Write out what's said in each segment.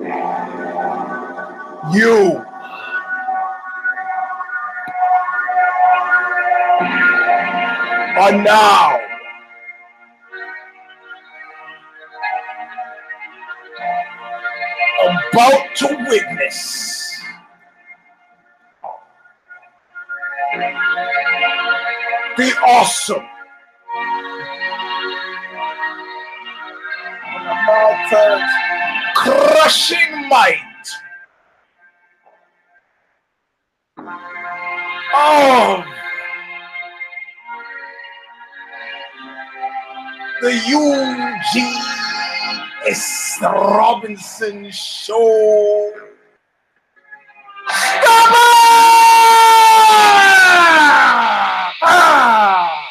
You. Are now. About to witness. The awesome. And the mountains crushing might of the Eugene S. Robinson Show. Stop! Ah!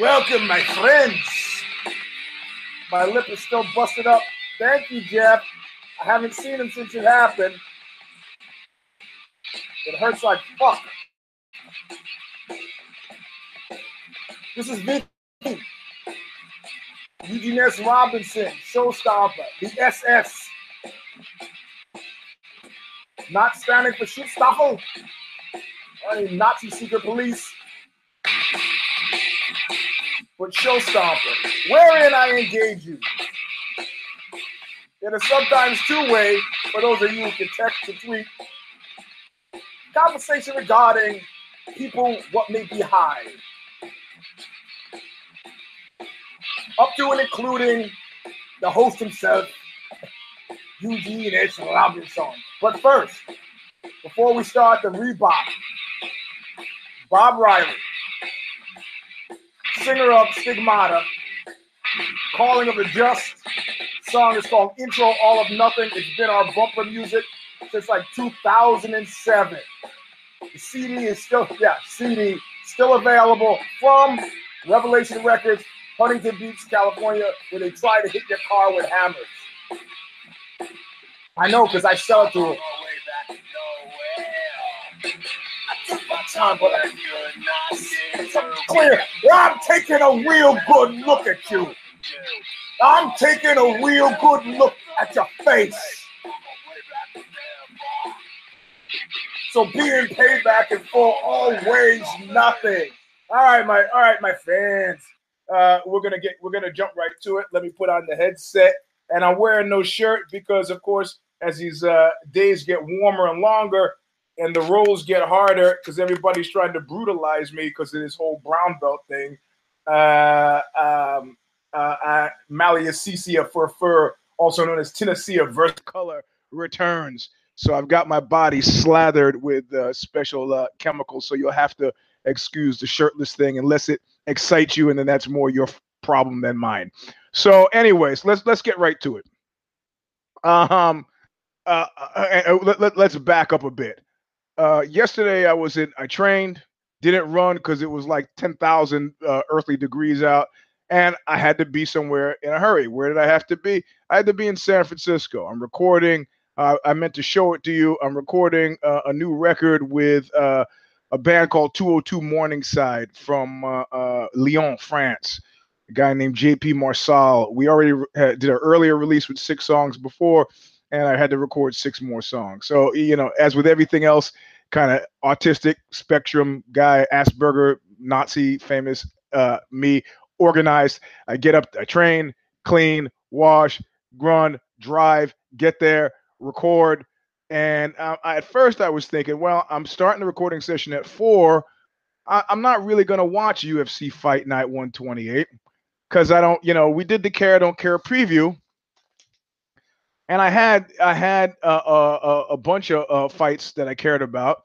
Welcome, my friends. My lip is still busted up. Thank you, Jeff. I haven't seen him since it happened. It hurts like fuck. This is Vicky. Eugene S. Robinson, Show Stomper, the SS. Not standing for Shitstomper. I mean, Nazi secret police. But Show Stomper, wherein I engage you. in a sometimes two-way for those of you who can text or tweet. Conversation regarding people, what may be high. up to and including the host himself, Eugene S. Robinson. But first, before we start the Reebok, Bob Riley, singer of Stigmata, Calling of the Just, song is called Intro All of Nothing. It's been our bumper music since like 2007. The CD is still, yeah, CD still available from Revelation Records. Huntington Beach, California, where they try to hit your car with hammers. I know because I sell it to them. Time, but clear. I'm taking a real good look at you. I'm taking a real good look at your face. So being paid back and full always nothing. All right, my all right, my fans uh, we're gonna get we're gonna jump right to it. Let me put on the headset, and I'm wearing no shirt because, of course, as these uh, days get warmer and longer, and the roles get harder because everybody's trying to brutalize me because of this whole brown belt thing. Uh, um, uh, uh, for fur, also known as Tennessee of verse color, returns. So I've got my body slathered with uh, special uh, chemicals. So you'll have to excuse the shirtless thing unless it excites you, and then that's more your problem than mine. So, anyways, let's let's get right to it. Um, uh, uh, uh, uh let, let, let's back up a bit. Uh, yesterday, I was in. I trained, didn't run because it was like ten thousand uh, earthly degrees out, and I had to be somewhere in a hurry. Where did I have to be? I had to be in San Francisco. I'm recording. Uh, I meant to show it to you. I'm recording uh, a new record with uh, a band called 202 Morningside from uh, uh, Lyon, France. A guy named JP Marsal. We already had, did an earlier release with six songs before, and I had to record six more songs. So, you know, as with everything else, kind of autistic spectrum guy, Asperger, Nazi, famous, uh, me, organized. I get up, I train, clean, wash, run, drive, get there, record, and uh, I, at first, I was thinking, well, I'm starting the recording session at four. I, am not really going to watch UFC Fight Night 128 because I don't, you know, we did the Care Don't Care preview, and I had I had uh, uh, a bunch of uh, fights that I cared about,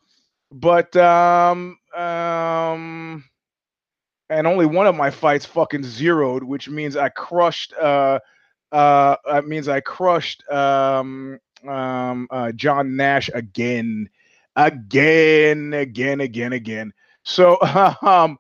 but um, um, and only one of my fights fucking zeroed, which means I crushed. Uh, uh, that means I crushed um, um, uh, John Nash again, again, again, again, again. So um,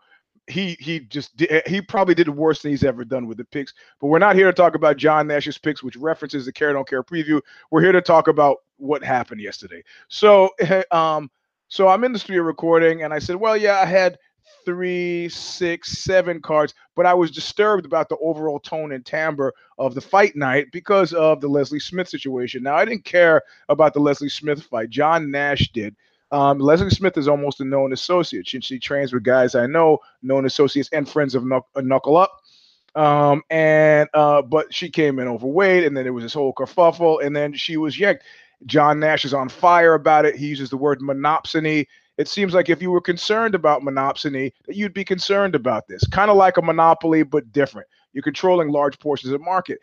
he he just did, he probably did worse than he's ever done with the picks. But we're not here to talk about John Nash's picks, which references the Care Don't Care preview. We're here to talk about what happened yesterday. So um, so I'm in the studio recording, and I said, well, yeah, I had three, six, seven cards, but I was disturbed about the overall tone and timbre of the fight night because of the Leslie Smith situation. Now, I didn't care about the Leslie Smith fight. John Nash did. Um, Leslie Smith is almost a known associate. She, she trains with guys I know, known associates and friends of Knuckle, Knuckle Up. Um, and uh, but she came in overweight, and then there was this whole kerfuffle, and then she was yanked. John Nash is on fire about it. He uses the word monopsony. It seems like if you were concerned about monopsony, that you'd be concerned about this. Kind of like a monopoly, but different. You're controlling large portions of the market.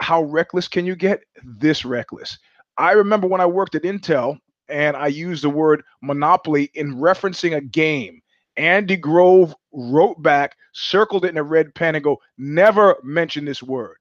How reckless can you get? This reckless. I remember when I worked at Intel and I use the word monopoly in referencing a game. Andy Grove wrote back, circled it in a red pen, and go, never mention this word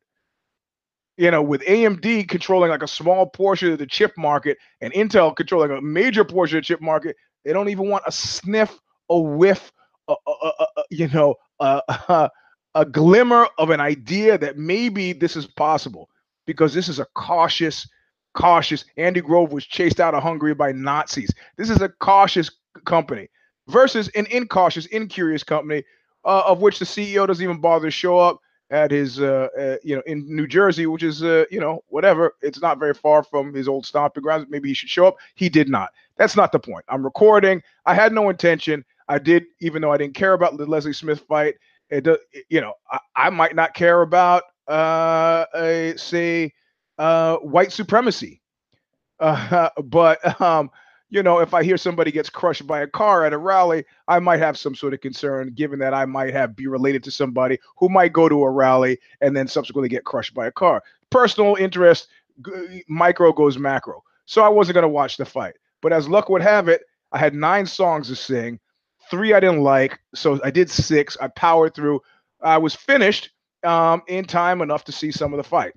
you know, with AMD controlling like a small portion of the chip market and Intel controlling a major portion of the chip market, they don't even want a sniff, a whiff, a, a, a, you know, a, glimmer of an idea that maybe this is possible because this is a cautious, cautious. Andy Grove was chased out of Hungary by Nazis. This is a cautious company versus an incautious, incurious company uh, of which the CEO doesn't even bother to show up at his uh, uh, you know in New Jersey, which is uh, you know whatever. It's not very far from his old stomping grounds. Maybe he should show up. He did not. That's not the point. I'm recording. I had no intention. I did, even though I didn't care about the Leslie Smith fight. It, you know, I, I might not care about uh, a, say uh, white supremacy, uh, but um, you know, if I hear somebody gets crushed by a car at a rally, I might have some sort of concern, given that I might have be related to somebody who might go to a rally and then subsequently get crushed by a car. Personal interest, g- micro goes macro. So I wasn't to watch the fight. But as luck would have it, I had nine songs to sing. Three I didn't like, so I did six. I powered through. I was finished um, in time enough to see some of the fight.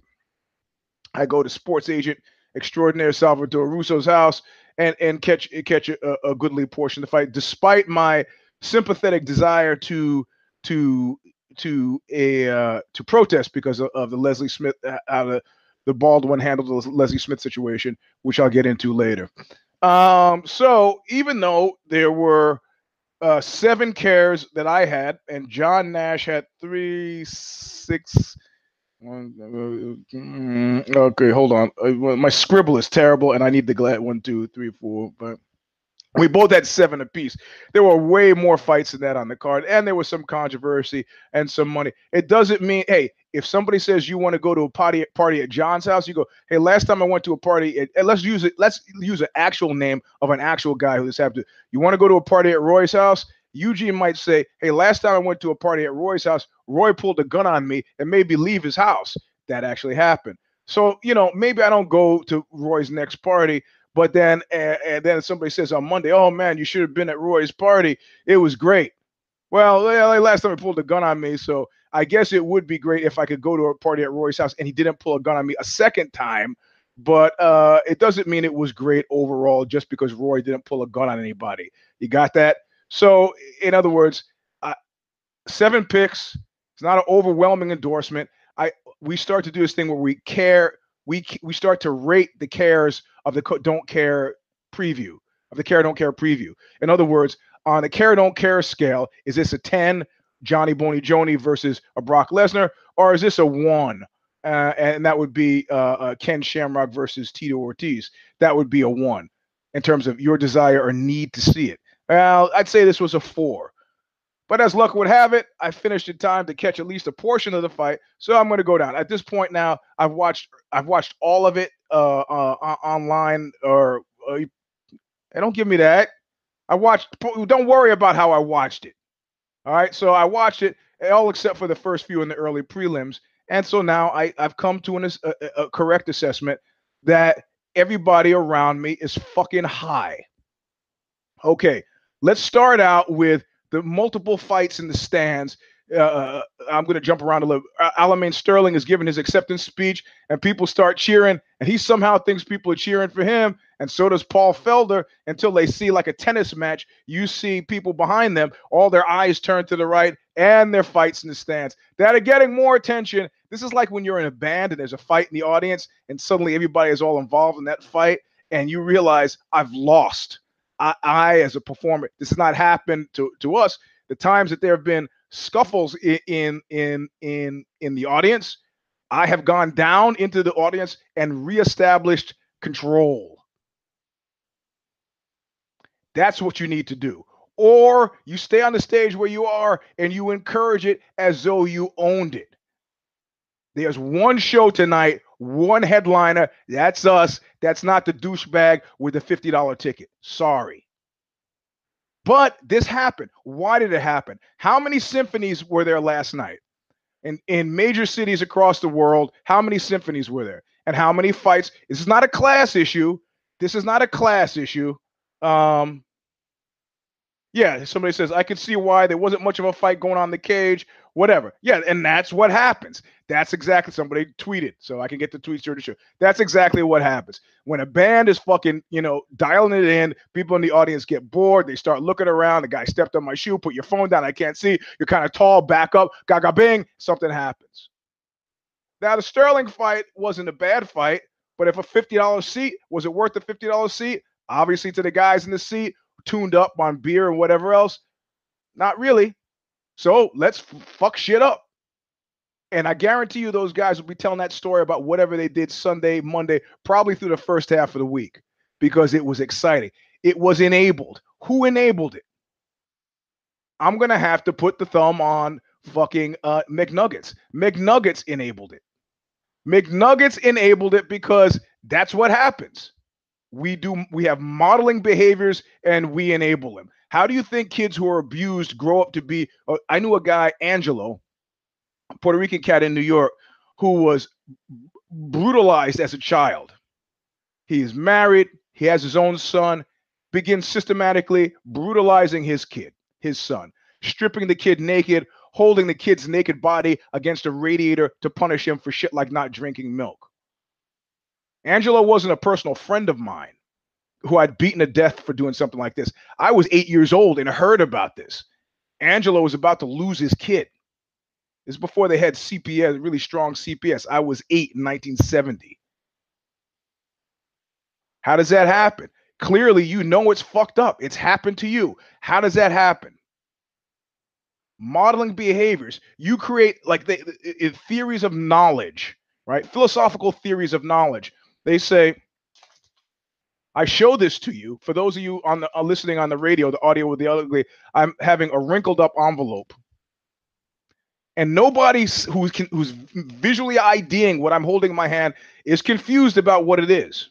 I go to sports agent extraordinaire Salvador Russo's house and and catch catch a, a goodly portion of the fight, despite my sympathetic desire to to to a uh, to protest because of, of the Leslie Smith uh, how the the bald one handled the Leslie Smith situation, which I'll get into later. Um, so even though there were uh, seven cares that I had, and John Nash had three, six, okay, hold on. Uh, my scribble is terrible, and I need the glad one, two, three, four. But we both had seven apiece. There were way more fights than that on the card, and there was some controversy and some money. It doesn't mean, hey, if somebody says you want to go to a party party at John's house, you go, hey, last time I went to a party, at, let's use it. Let's use an actual name of an actual guy who this happened to. You want to go to a party at Roy's house? Eugene might say, Hey, last time I went to a party at Roy's house, Roy pulled a gun on me and made me leave his house. That actually happened. So, you know, maybe I don't go to Roy's next party, but then uh, and then somebody says on Monday, Oh man, you should have been at Roy's party. It was great. Well, last time he pulled a gun on me, so I guess it would be great if I could go to a party at Roy's house and he didn't pull a gun on me a second time. But uh, it doesn't mean it was great overall just because Roy didn't pull a gun on anybody. You got that? So, in other words, uh, seven picks. It's not an overwhelming endorsement. I we start to do this thing where we care. We we start to rate the cares of the don't care preview of the care don't care preview. In other words, on a care don't care scale, is this a ten Johnny Boney Joni versus a Brock Lesnar, or is this a one? Uh, and that would be uh, uh, Ken Shamrock versus Tito Ortiz. That would be a one in terms of your desire or need to see it. Well, I'd say this was a four. But as luck would have it, I finished in time to catch at least a portion of the fight. So I'm going to go down. At this point now, I've watched I've watched all of it uh, uh, online or uh, don't give me that. I watched don't worry about how I watched it. All right? So I watched it all except for the first few in the early prelims. And so now I, I've come to an, a, a correct assessment that everybody around me is fucking high. Okay, Let's start out with the multiple fights in the stands. Uh, uh I'm going to jump around a little. Uh, Aljamain Sterling is giving his acceptance speech, and people start cheering, and he somehow thinks people are cheering for him, and so does Paul Felder. Until they see like a tennis match, you see people behind them, all their eyes turn to the right, and their fights in the stands that are getting more attention. This is like when you're in a band and there's a fight in the audience, and suddenly everybody is all involved in that fight, and you realize I've lost I, I, as a performer, this has not happened to, to us. the times that there have been scuffles in in in in, in the audience, I have gone down into the audience and reestablished control. That's what you need to do. Or you stay on the stage where you are and you encourage it as though you owned it. There's one show tonight, one headliner. That's us. That's not the douchebag with the $50 ticket. Sorry. But this happened. Why did it happen? How many symphonies were there last night? In, in major cities across the world, how many symphonies were there? And how many fights? This is not a class issue. This is not a class issue. Um, yeah, somebody says, I can see why there wasn't much of a fight going on in the cage, whatever. Yeah, and that's what happens. That's exactly somebody tweeted, so I can get the tweets here to show. That's exactly what happens. When a band is fucking, you know, dialing it in, people in the audience get bored. They start looking around. The guy stepped on my shoe, put your phone down. I can't see. You're kind of tall, back up, gaga bing, something happens. Now, the Sterling fight wasn't a bad fight, but if a $50 seat, was it worth the $50 seat? Obviously, to the guys in the seat tuned up on beer and whatever else? Not really. So let's fuck shit up. And I guarantee you, those guys will be telling that story about whatever they did Sunday, Monday, probably through the first half of the week because it was exciting. It was enabled. Who enabled it? I'm going to have to put the thumb on fucking uh, McNuggets. McNuggets enabled it. McNuggets enabled it because that's what happens we do we have modeling behaviors and we enable them. How do you think kids who are abused grow up to be uh, i knew a guy angelo puerto rican cat in new york who was brutalized as a child. He is married he has his own son begins systematically brutalizing his kid his son stripping the kid naked holding the kid's naked body against a radiator to punish him for shit like not drinking milk Angelo wasn't a personal friend of mine who I'd beaten to death for doing something like this. I was eight years old and heard about this. Angelo was about to lose his kid. This is before they had CPS, really strong CPS. I was eight in 1970. How does that happen? Clearly, you know it's fucked up. It's happened to you. How does that happen? Modeling behaviors. You create like the, the theories of knowledge, right? Philosophical theories of knowledge they say, I show this to you. For those of you on the uh, listening on the radio, the audio with the ugly, I'm having a wrinkled up envelope. And nobody who's who's visually IDing what I'm holding in my hand is confused about what it is.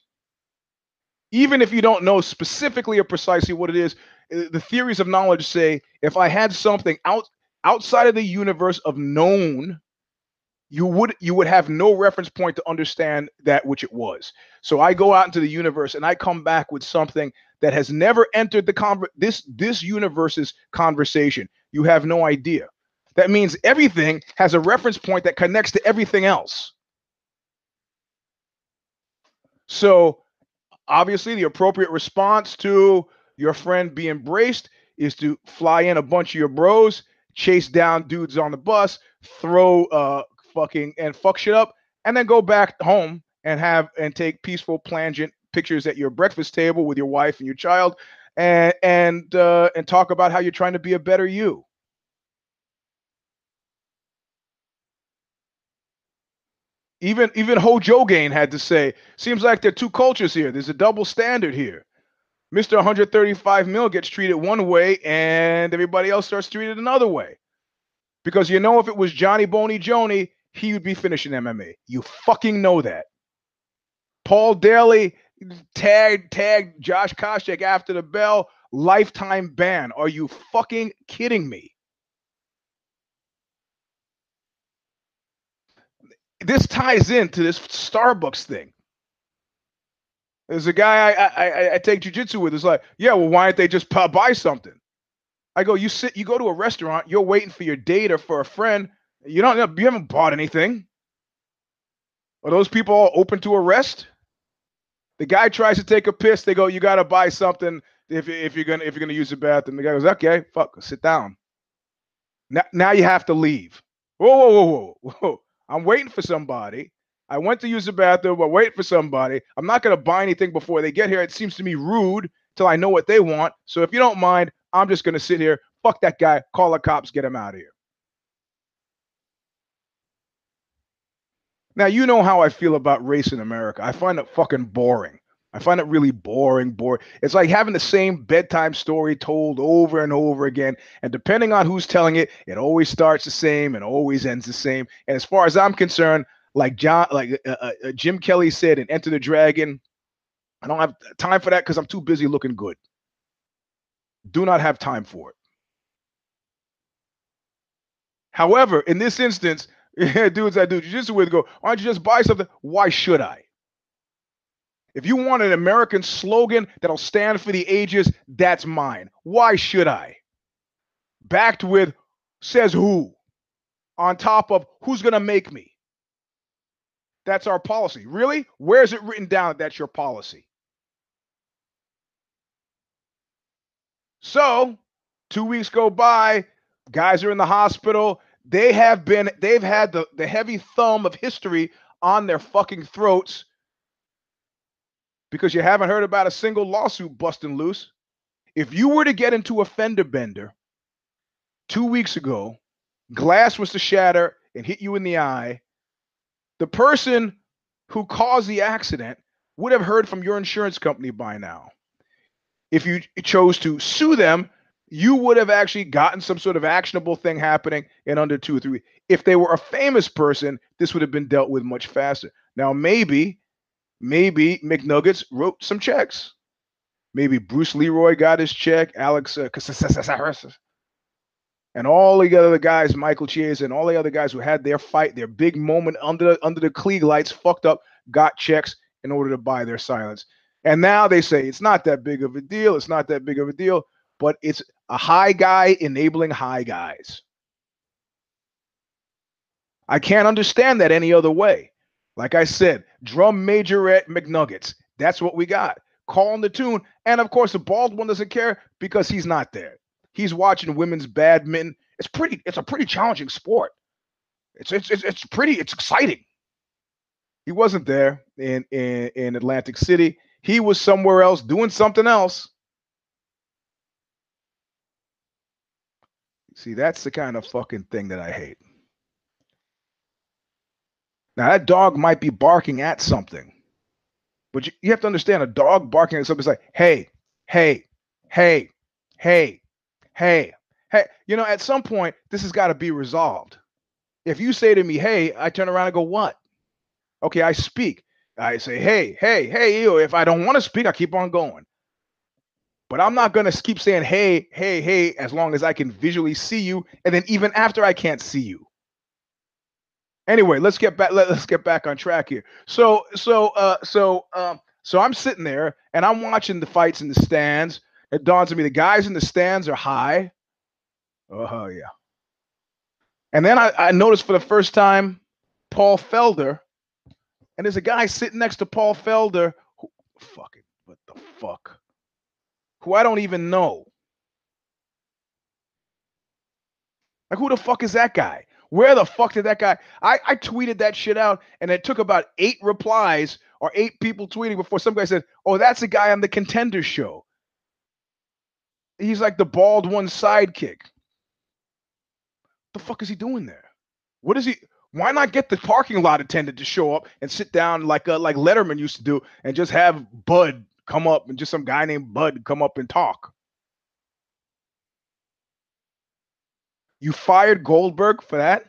Even if you don't know specifically or precisely what it is, uh, the theories of knowledge say if I had something out outside of the universe of known you would you would have no reference point to understand that which it was. So I go out into the universe and I come back with something that has never entered the con- this this universe's conversation. You have no idea. That means everything has a reference point that connects to everything else. So obviously the appropriate response to your friend be embraced is to fly in a bunch of your bros, chase down dudes on the bus, throw uh, fucking and fuck shit up, and then go back home and have and take peaceful, plangent pictures at your breakfast table with your wife and your child, and and uh, and talk about how you're trying to be a better you. Even even Ho Jogain had to say, seems like there are two cultures here. There's a double standard here. Mr. 135 mil gets treated one way, and everybody else starts treated another way. Because you know, if it was Johnny Boney Joni, he would be finishing MMA. You fucking know that. Paul Daley tagged tagged Josh Koscheck after the bell. Lifetime ban. Are you fucking kidding me? This ties into this Starbucks thing. There's a guy I I, I take jujitsu with. It's like, yeah, well, why don't they just buy something? I go, you sit, you go to a restaurant, you're waiting for your date or for a friend. You don't you haven't bought anything. Are those people all open to arrest? The guy tries to take a piss. They go, "You got to buy something if if you're gonna if you're gonna use the bathroom." The guy goes, "Okay, fuck, sit down." Now, now you have to leave. Whoa, whoa, whoa, whoa, whoa! I'm waiting for somebody. I went to use the bathroom, but wait for somebody. I'm not gonna buy anything before they get here. It seems to me rude till I know what they want. So if you don't mind, I'm just gonna sit here Fuck that guy. Call the cops. Get him out of here. Now, you know how I feel about race in America. I find it fucking boring. I find it really boring, boring. It's like having the same bedtime story told over and over again. And depending on who's telling it, it always starts the same and always ends the same. And as far as I'm concerned, like John, like uh, uh, uh Jim Kelly said in Enter the Dragon, I don't have time for that because I'm too busy looking good. Do not have time for it. However, in this instance, dudes I do jiu-jitsu with go, why don't you just buy something? Why should I? If you want an American slogan that'll stand for the ages, that's mine. Why should I? Backed with says who on top of who's going to make me. That's our policy. Really? Where is it written down that that's your policy? So, two weeks go by, guys are in the hospital. They have been, they've had the, the heavy thumb of history on their fucking throats because you haven't heard about a single lawsuit busting loose. If you were to get into a fender bender two weeks ago, glass was to shatter and hit you in the eye, the person who caused the accident would have heard from your insurance company by now. If you chose to sue them, you would have actually gotten some sort of actionable thing happening in under two or three. If they were a famous person, this would have been dealt with much faster. Now, maybe maybe McNuggets wrote some checks. Maybe Bruce Leroy got his check, Alex uh, and all the other guys, Michael Chiesa and all the other guys who had their fight, their big moment under the, under the Klieg lights, fucked up, got checks in order to buy their silence. And now they say it's not that big of a deal. It's not that big of a deal, but it's a high guy enabling high guys. I can't understand that any other way. Like I said, drum majorette McNuggets. That's what we got. Calling the tune. And of course, the bald one doesn't care because he's not there. He's watching women's badminton. It's pretty, it's a pretty challenging sport. It's it's it's, pretty, it's exciting. He wasn't there in, in, in Atlantic City. He was somewhere else doing something else. See, that's the kind of fucking thing that I hate. Now that dog might be barking at something, but you, you have to understand a dog barking at something is like, hey, hey, hey, hey, hey, hey. You know, at some point, this has got to be resolved. If you say to me, hey, I turn around and go, what? Okay, I speak. I say, hey, hey, hey, you. If I don't want to speak, I keep on going. But I'm not to keep saying, hey, hey, hey, as long as I can visually see you. And then even after I can't see you. Anyway, let's get back. Let, us get back on track here. So, so, uh, so, um, so I'm sitting there and I'm watching the fights in the stands. It dawns on me the guys in the stands are high. Oh yeah. And then I, I noticed for the first time Paul Felder, and there's a guy sitting next to Paul Felder. Who, fucking what the fuck? Who I don't even know. Like who the fuck is that guy? Where the fuck did that guy? I, I tweeted that shit out and it took about eight replies or eight people tweeting before some guy said, Oh, that's a guy on the contender show. He's like the bald one sidekick. What the fuck is he doing there? What is he? Why not get the parking lot attendant to show up and sit down like uh, like Letterman used to do, and just have Bud come up and just some guy named Bud come up and talk? You fired Goldberg for that?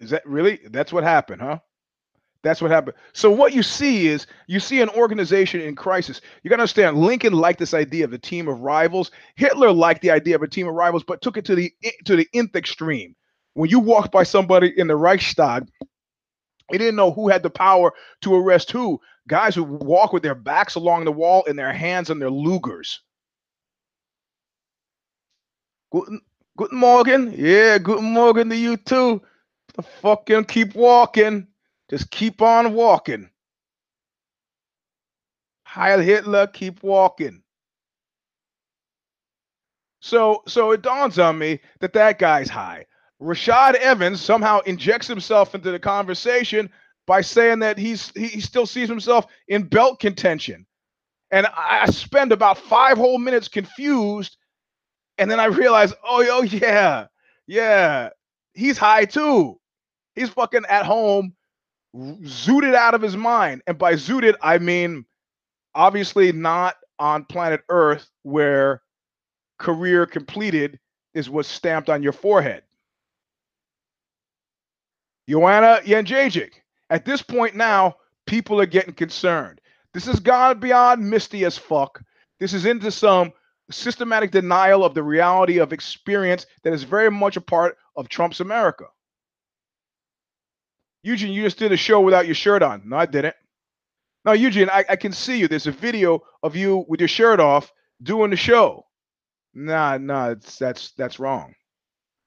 Is that really? That's what happened, huh? That's what happened. So what you see is you see an organization in crisis. You got to understand Lincoln liked this idea of a team of rivals. Hitler liked the idea of a team of rivals, but took it to the to the nth extreme. When you walked by somebody in the Reichstag, he didn't know who had the power to arrest who. Guys who walk with their backs along the wall and their hands on their Lugers. Guten, guten Morgen. Yeah, guten Morgen to you too. The fucking keep walking. Just keep on walking. Heil Hitler, keep walking. So, so it dawns on me that that guy's high. Rashad Evans somehow injects himself into the conversation by saying that he's he still sees himself in belt contention. And I spend about five whole minutes confused And then I realize, oh, oh yeah, yeah, he's high too. He's fucking at home, zooted out of his mind. And by zooted, I mean obviously not on planet Earth where career completed is what's stamped on your forehead. Joanna Jędrzejczyk. At this point now, people are getting concerned. This has gone beyond misty as fuck. This is into some systematic denial of the reality of experience that is very much a part of Trump's America. Eugene, you just did a show without your shirt on. No, I didn't. No, Eugene, I, I can see you. There's a video of you with your shirt off doing the show. Nah, nah, that's that's wrong.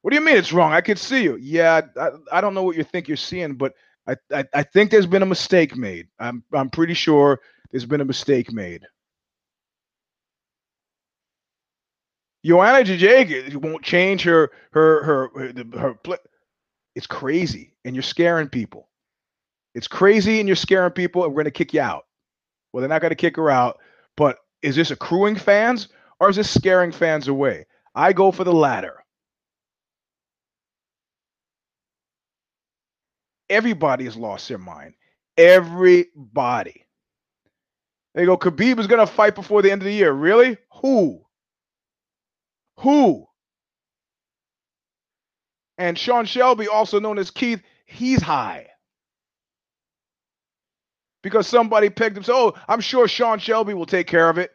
What do you mean it's wrong? I can see you. Yeah, I, I don't know what you think you're seeing, but I, I, think there's been a mistake made. I'm I'm pretty sure there's been a mistake made. Joanna Jędrzejczyk won't change her her her her, her. It's crazy, and you're scaring people. It's crazy, and you're scaring people, and we're gonna kick you out. Well, they're not gonna kick her out, but is this accruing fans or is this scaring fans away? I go for the latter. Everybody has lost their mind. Everybody. They go, Khabib is going to fight before the end of the year. Really? Who? Who? And Sean Shelby, also known as Keith, he's high. Because somebody pegged him. So, oh, I'm sure Sean Shelby will take care of it.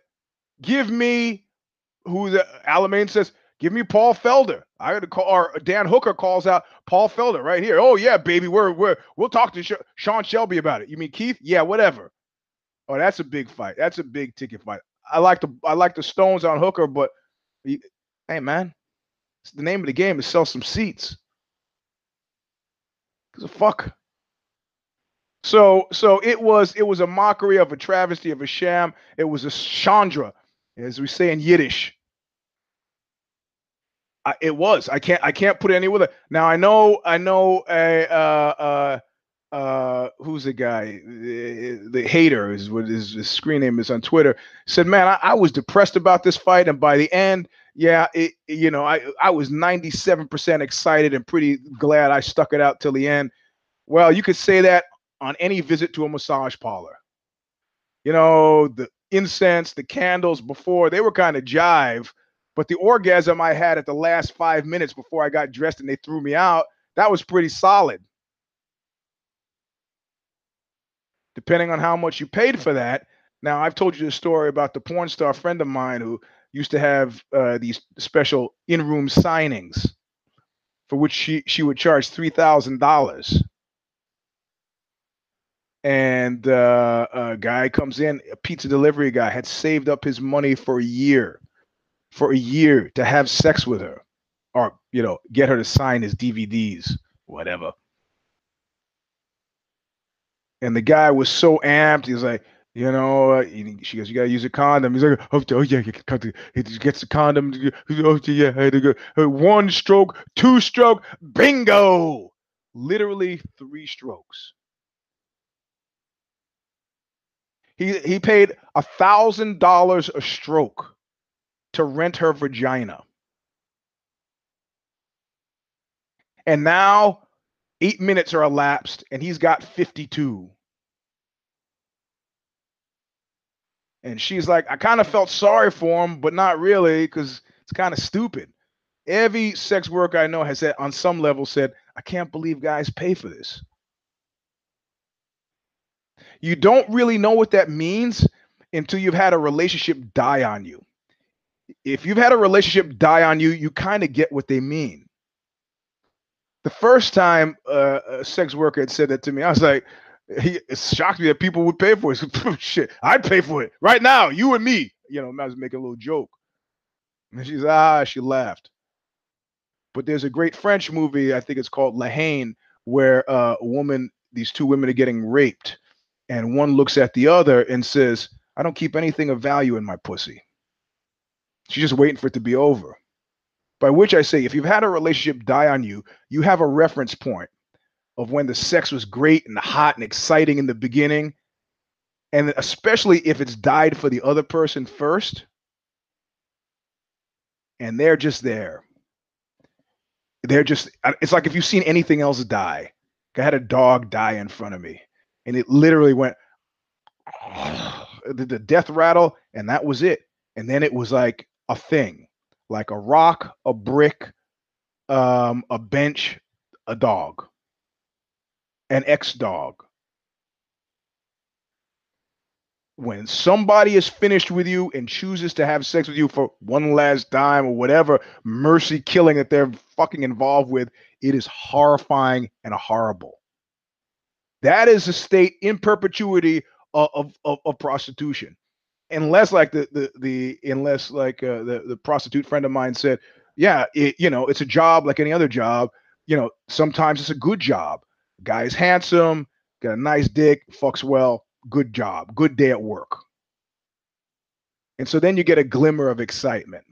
Give me who the Alamane says, give me Paul Felder. I got to call, or Dan Hooker calls out Paul Felder right here. Oh yeah, baby, we're we're we'll talk to Sh- Sean Shelby about it. You mean Keith? Yeah, whatever. Oh, that's a big fight. That's a big ticket fight. I like the I like the Stones on Hooker, but hey man, it's the name of the game is sell some seats. Cause fuck. So so it was it was a mockery of a travesty of a sham. It was a shanda, as we say in Yiddish. It was. I can't. I can't put any with it. Now I know. I know. A uh, uh, uh, who's the guy? The, the hater is what his, his, screen name is on Twitter. Said, "Man, I, I, was depressed about this fight, and by the end, yeah, it, you know, I I was ninety seven percent excited and pretty glad I stuck it out till the end." Well, you could say that on any visit to a massage parlor. You know, the incense, the candles before they were kind of jive but the orgasm I had at the last five minutes before I got dressed and they threw me out, that was pretty solid. Depending on how much you paid for that. Now, I've told you the story about the porn star friend of mine who used to have uh, these special in room signings for which she, she would charge $3,000 and uh, a guy comes in, a pizza delivery guy had saved up his money for a year for a year to have sex with her or, you know, get her to sign his DVDs, whatever. And the guy was so amped. He's like, you know, she goes, you gotta use a condom. He's like, oh, oh yeah, he gets the condom. Oh yeah, one stroke, two stroke, bingo. Literally three strokes. He he paid a thousand dollars a stroke to rent her vagina. And now eight minutes are elapsed and he's got 52. And she's like, I kind of felt sorry for him, but not really because it's kind of stupid. Every sex worker I know has said, on some level, said, I can't believe guys pay for this. You don't really know what that means until you've had a relationship die on you if you've had a relationship die on you, you kind of get what they mean. The first time uh, a sex worker had said that to me, I was like, he, shocked me that people would pay for it. Shit, I'd pay for it right now, you and me. You know, I was making a little joke. And she's ah, she laughed. But there's a great French movie, I think it's called La Haine, where uh, a woman, these two women are getting raped, and one looks at the other and says, "I don't keep anything of value in my pussy." She's just waiting for it to be over. By which I say, if you've had a relationship die on you, you have a reference point of when the sex was great and hot and exciting in the beginning. And especially if it's died for the other person first. and they're just there. They're just, it's like if you've seen anything else die. I had a dog die in front of me, and it literally went the, the death rattle, and that was it. And then it was like a thing, like a rock, a brick, um, a bench, a dog, an ex dog. When somebody is finished with you and chooses to have sex with you for one last time or whatever mercy killing that they're fucking involved with, it is horrifying and horrible. That is a state in perpetuity of, of, of prostitution. Unless like the the the unless like uh, the the prostitute friend of mine said, yeah, it, you know, it's a job like any other job. You know, sometimes it's a good job. Guy's handsome, got a nice dick, fucks well, good job, good day at work. And so then you get a glimmer of excitement.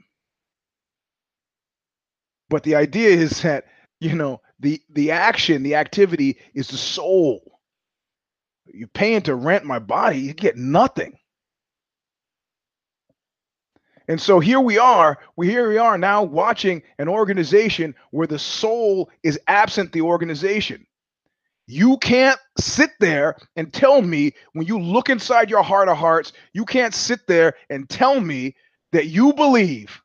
But the idea is that, you know, the the action, the activity is the soul. You're paying to rent my body, you get nothing. And so here we are, we here we are now watching an organization where the soul is absent the organization. You can't sit there and tell me when you look inside your heart of hearts, you can't sit there and tell me that you believe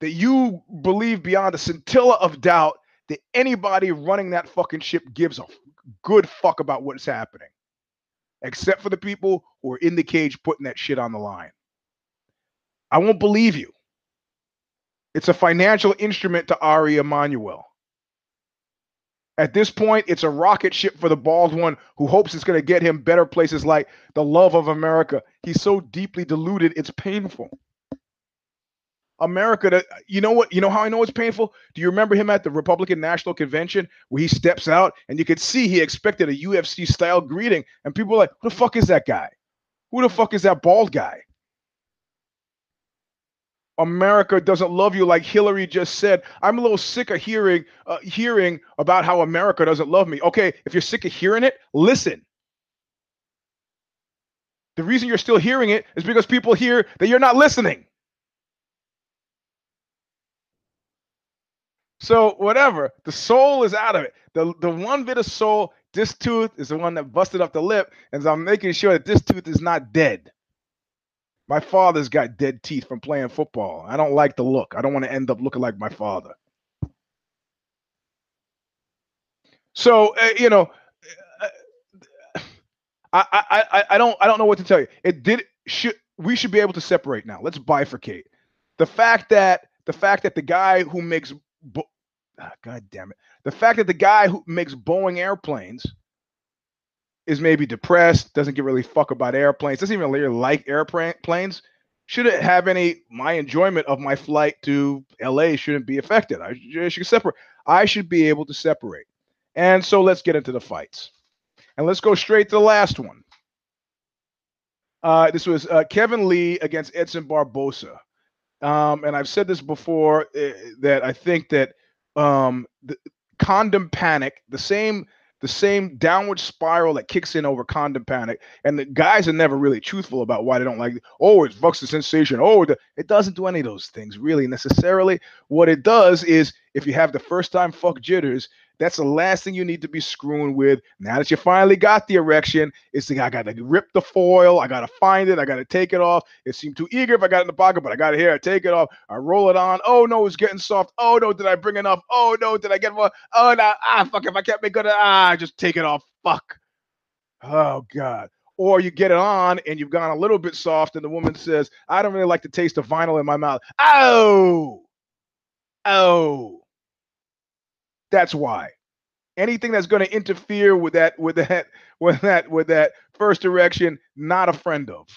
that you believe beyond a scintilla of doubt that anybody running that fucking ship gives a good fuck about what's happening, except for the people who are in the cage putting that shit on the line. I won't believe you. It's a financial instrument to Ari Emanuel. At this point, it's a rocket ship for the bald one who hopes it's going to get him better places like the love of America. He's so deeply deluded, it's painful. America, you know what? You know how I know it's painful? Do you remember him at the Republican National Convention where he steps out and you could see he expected a UFC style greeting? And people were like, who the fuck is that guy? Who the fuck is that bald guy? America doesn't love you like Hillary just said. I'm a little sick of hearing uh, hearing about how America doesn't love me. Okay, if you're sick of hearing it, listen. The reason you're still hearing it is because people hear that you're not listening. So whatever, the soul is out of it. The the one bit of soul, this tooth is the one that busted up the lip, and so I'm making sure that this tooth is not dead. My father's got dead teeth from playing football. I don't like the look. I don't want to end up looking like my father. So uh, you know, uh, I, I I I don't I don't know what to tell you. It did should we should be able to separate now. Let's bifurcate. The fact that the fact that the guy who makes Bo- ah, God damn it, the fact that the guy who makes Boeing airplanes is maybe depressed, doesn't give really fuck about airplanes, doesn't even really like airplanes, shouldn't have any my enjoyment of my flight to LA shouldn't be affected. I, should separate. I should be able to separate. And so let's get into the fights. And let's go straight to the last one. Uh, this was uh, Kevin Lee against Edson Barbosa. Um, and I've said this before uh, that I think that um, condom panic, the same the same downward spiral that kicks in over condom panic. And the guys are never really truthful about why they don't like oh, it. Oh, it's fucks the sensation. Oh, it doesn't do any of those things really necessarily. What it does is if you have the first time fuck jitters, that's the last thing you need to be screwing with. Now that you finally got the erection, it's like I got to rip the foil. I got to find it. I got to take it off. It seemed too eager if I got in the pocket, but I got it here. I take it off. I roll it on. Oh no, it's getting soft. Oh no, did I bring enough? Oh no, did I get more? Oh no, ah fuck. If I can't make it, ah, just take it off. Fuck. Oh god. Or you get it on and you've gone a little bit soft, and the woman says, I don't really like the taste of vinyl in my mouth. Oh, oh. That's why. Anything that's going to interfere with that, with that, with that, with that first direction, not a friend of.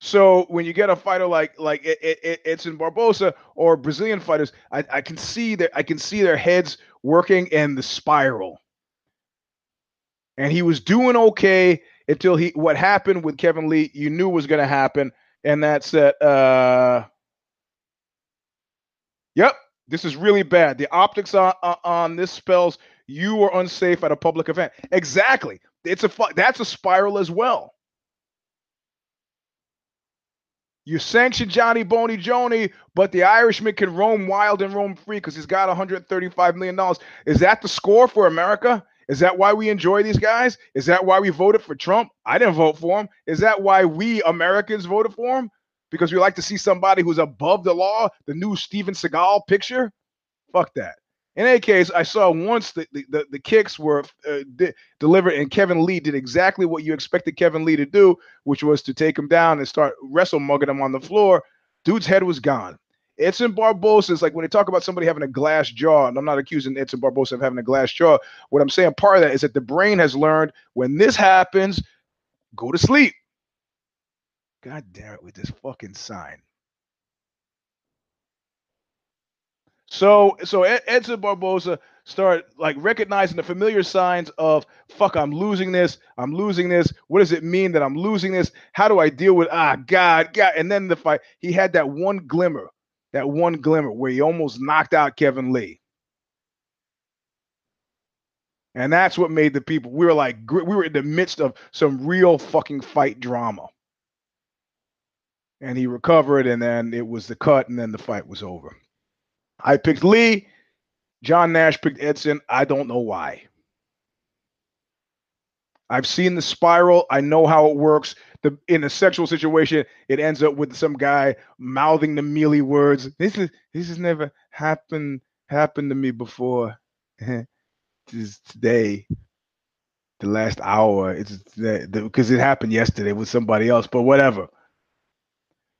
So when you get a fighter like like it, it, Edson Barbosa or Brazilian fighters, I, I can see that I can see their heads working in the spiral. And he was doing okay until he what happened with Kevin Lee, you knew was going to happen, and that's that. Uh, Yep, this is really bad. The optics on, on this spells you are unsafe at a public event. Exactly. It's a that's a spiral as well. You sanction Johnny Boney Joni, but the Irishman can roam wild and roam free because he's got 135 million dollars. Is that the score for America? Is that why we enjoy these guys? Is that why we voted for Trump? I didn't vote for him. Is that why we Americans voted for him? Because we like to see somebody who's above the law, the new Steven Seagal picture? Fuck that. In any case, I saw once the, the, the kicks were uh, di- delivered, and Kevin Lee did exactly what you expected Kevin Lee to do, which was to take him down and start wrestle mugging him on the floor. Dude's head was gone. Edson Barboza is like when they talk about somebody having a glass jaw, and I'm not accusing Edson Barboza of having a glass jaw. What I'm saying, part of that is that the brain has learned when this happens, go to sleep. God damn it with this fucking sign. So so Edson Barboza start like recognizing the familiar signs of fuck, I'm losing this, I'm losing this. What does it mean that I'm losing this? How do I deal with ah God, God? And then the fight, he had that one glimmer, that one glimmer where he almost knocked out Kevin Lee. And that's what made the people, we were like, we were in the midst of some real fucking fight drama. And he recovered, and then it was the cut, and then the fight was over. I picked Lee. John Nash picked Edson. I don't know why. I've seen the spiral. I know how it works. The in a sexual situation, it ends up with some guy mouthing the mealy words. This is this has never happened happened to me before. this today, the last hour. It's because it happened yesterday with somebody else, but whatever.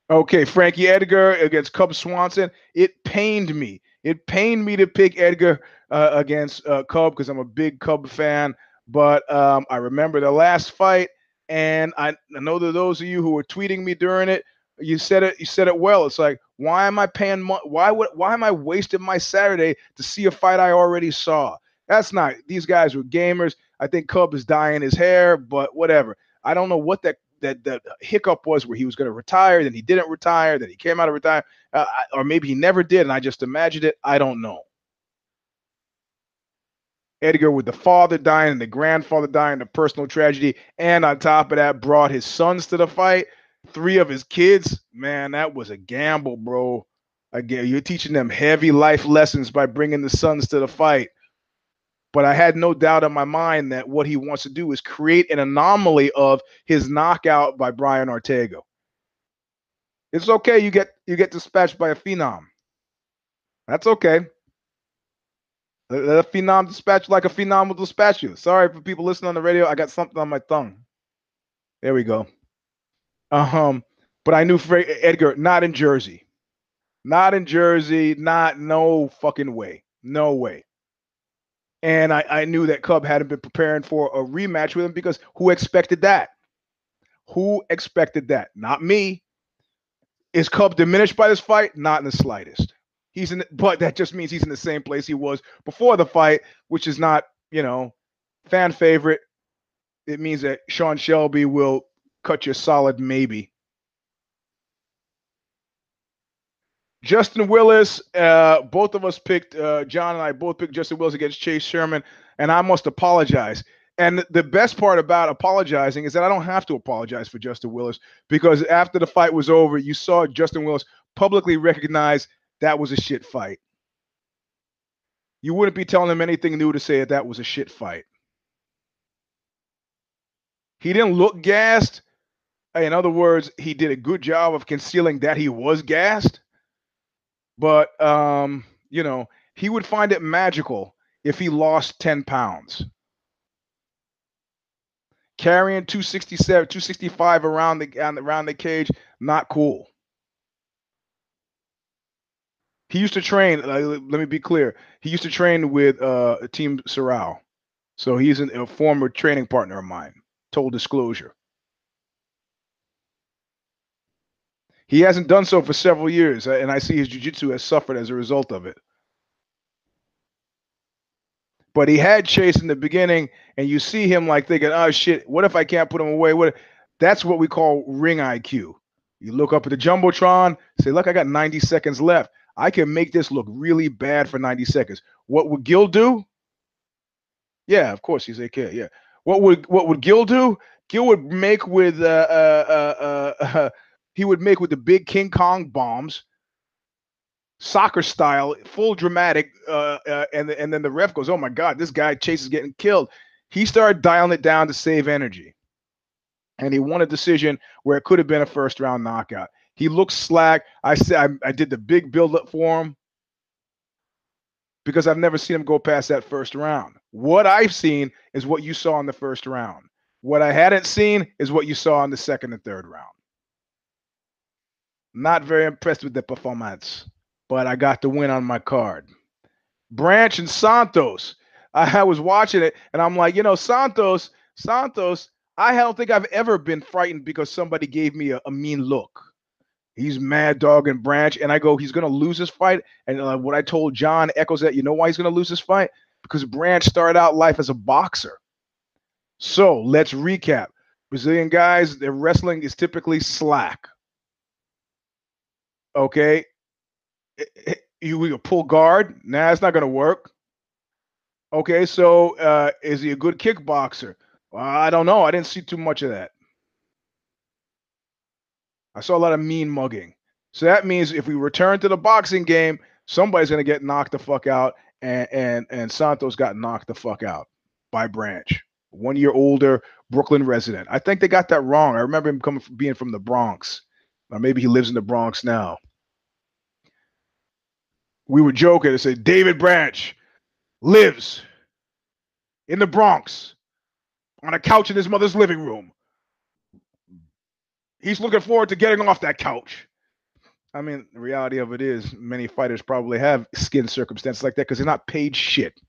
Okay, Frankie Edgar against Cub Swanson. It pained me. It pained me to pick Edgar uh, against uh, Cub because I'm a big Cub fan. But um, I remember the last fight, and I, I know that those of you who were tweeting me during it, you said it. You said it well. It's like, why am I paying? Mo- why would? Why am I wasting my Saturday to see a fight I already saw? That's not. These guys were gamers. I think Cub is dyeing his hair, but whatever. I don't know what that that the hiccup was where he was going to retire, then he didn't retire, then he came out of retire, uh, or maybe he never did, and I just imagined it. I don't know. Edgar, with the father dying and the grandfather dying, the personal tragedy, and on top of that, brought his sons to the fight. Three of his kids, man, that was a gamble, bro. Again, you're teaching them heavy life lessons by bringing the sons to the fight. But I had no doubt in my mind that what he wants to do is create an anomaly of his knockout by Brian Ortega. It's okay. You get you get dispatched by a phenom. That's okay. Let a phenom dispatch like a phenom will dispatch you. Sorry for people listening on the radio. I got something on my tongue. There we go. Um, but I knew Edgar not in Jersey, not in Jersey, not no fucking way, no way. And I, I knew that Cub hadn't been preparing for a rematch with him because who expected that? Who expected that? Not me. Is Cub diminished by this fight? Not in the slightest. He's in, but that just means he's in the same place he was before the fight, which is not, you know, fan favorite. It means that Sean Shelby will cut you solid maybe. Justin Willis, uh, both of us picked, uh, John and I both picked Justin Willis against Chase Sherman, and I must apologize. And the best part about apologizing is that I don't have to apologize for Justin Willis because after the fight was over, you saw Justin Willis publicly recognize that was a shit fight. You wouldn't be telling him anything new to say that that was a shit fight. He didn't look gassed. In other words, he did a good job of concealing that he was gassed but um, you know, he would find it magical if he lost 10 pounds. Carrying 267, 265 around the around the cage, not cool. He used to train. Uh, let me be clear. He used to train with uh, Team Sorrel, so he's an, a former training partner of mine. Total disclosure. He hasn't done so for several years, and I see his jiu-jitsu has suffered as a result of it. But he had Chase in the beginning, and you see him like thinking, "Oh shit, what if I can't put him away?" What? That's what we call ring IQ. You look up at the jumbotron, say, "Look, I got 90 seconds left. I can make this look really bad for 90 seconds." What would Gil do? Yeah, of course he's AK. Yeah. What would what would Gil do? Gil would make with uh, uh, uh, uh he would make with the big King Kong bombs, soccer style, full dramatic, uh, uh, and and then the ref goes, "Oh my God, this guy Chase is getting killed." He started dialing it down to save energy, and he won a decision where it could have been a first round knockout. He looks slack. I said I, I did the big build up for him because I've never seen him go past that first round. What I've seen is what you saw in the first round. What I hadn't seen is what you saw in the second and third round. Not very impressed with the performance, but I got the win on my card. Branch and Santos. I was watching it and I'm like, you know, Santos, Santos, I don't think I've ever been frightened because somebody gave me a, a mean look. He's mad dog and branch, and I go, he's gonna lose this fight. And uh, what I told John echoes that. You know why he's gonna lose this fight? Because Branch started out life as a boxer. So let's recap. Brazilian guys, their wrestling is typically slack. Okay, you, you pull guard. Nah, it's not gonna work. Okay, so uh, is he a good kickboxer? Well, I don't know. I didn't see too much of that. I saw a lot of mean mugging. So that means if we return to the boxing game, somebody's gonna get knocked the fuck out, and and and Santos got knocked the fuck out by Branch, one year older Brooklyn resident. I think they got that wrong. I remember him coming from being from the Bronx, or maybe he lives in the Bronx now. We were joking and said David Branch lives in the Bronx on a couch in his mother's living room he's looking forward to getting off that couch. I mean, the reality of it is, many fighters probably have skin circumstances like that because they're not paid shit.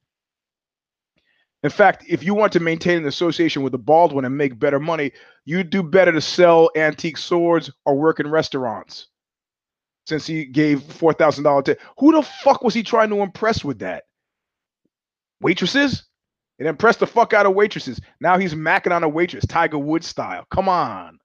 In fact, if you want to maintain an association with the Baldwin and make better money, you'd do better to sell antique swords or work in restaurants. Since he gave four thousand dollars to who the fuck was he trying to impress with that? Waitresses? It impressed the fuck out of waitresses. Now he's macking on a waitress, Tiger Woods style. Come on.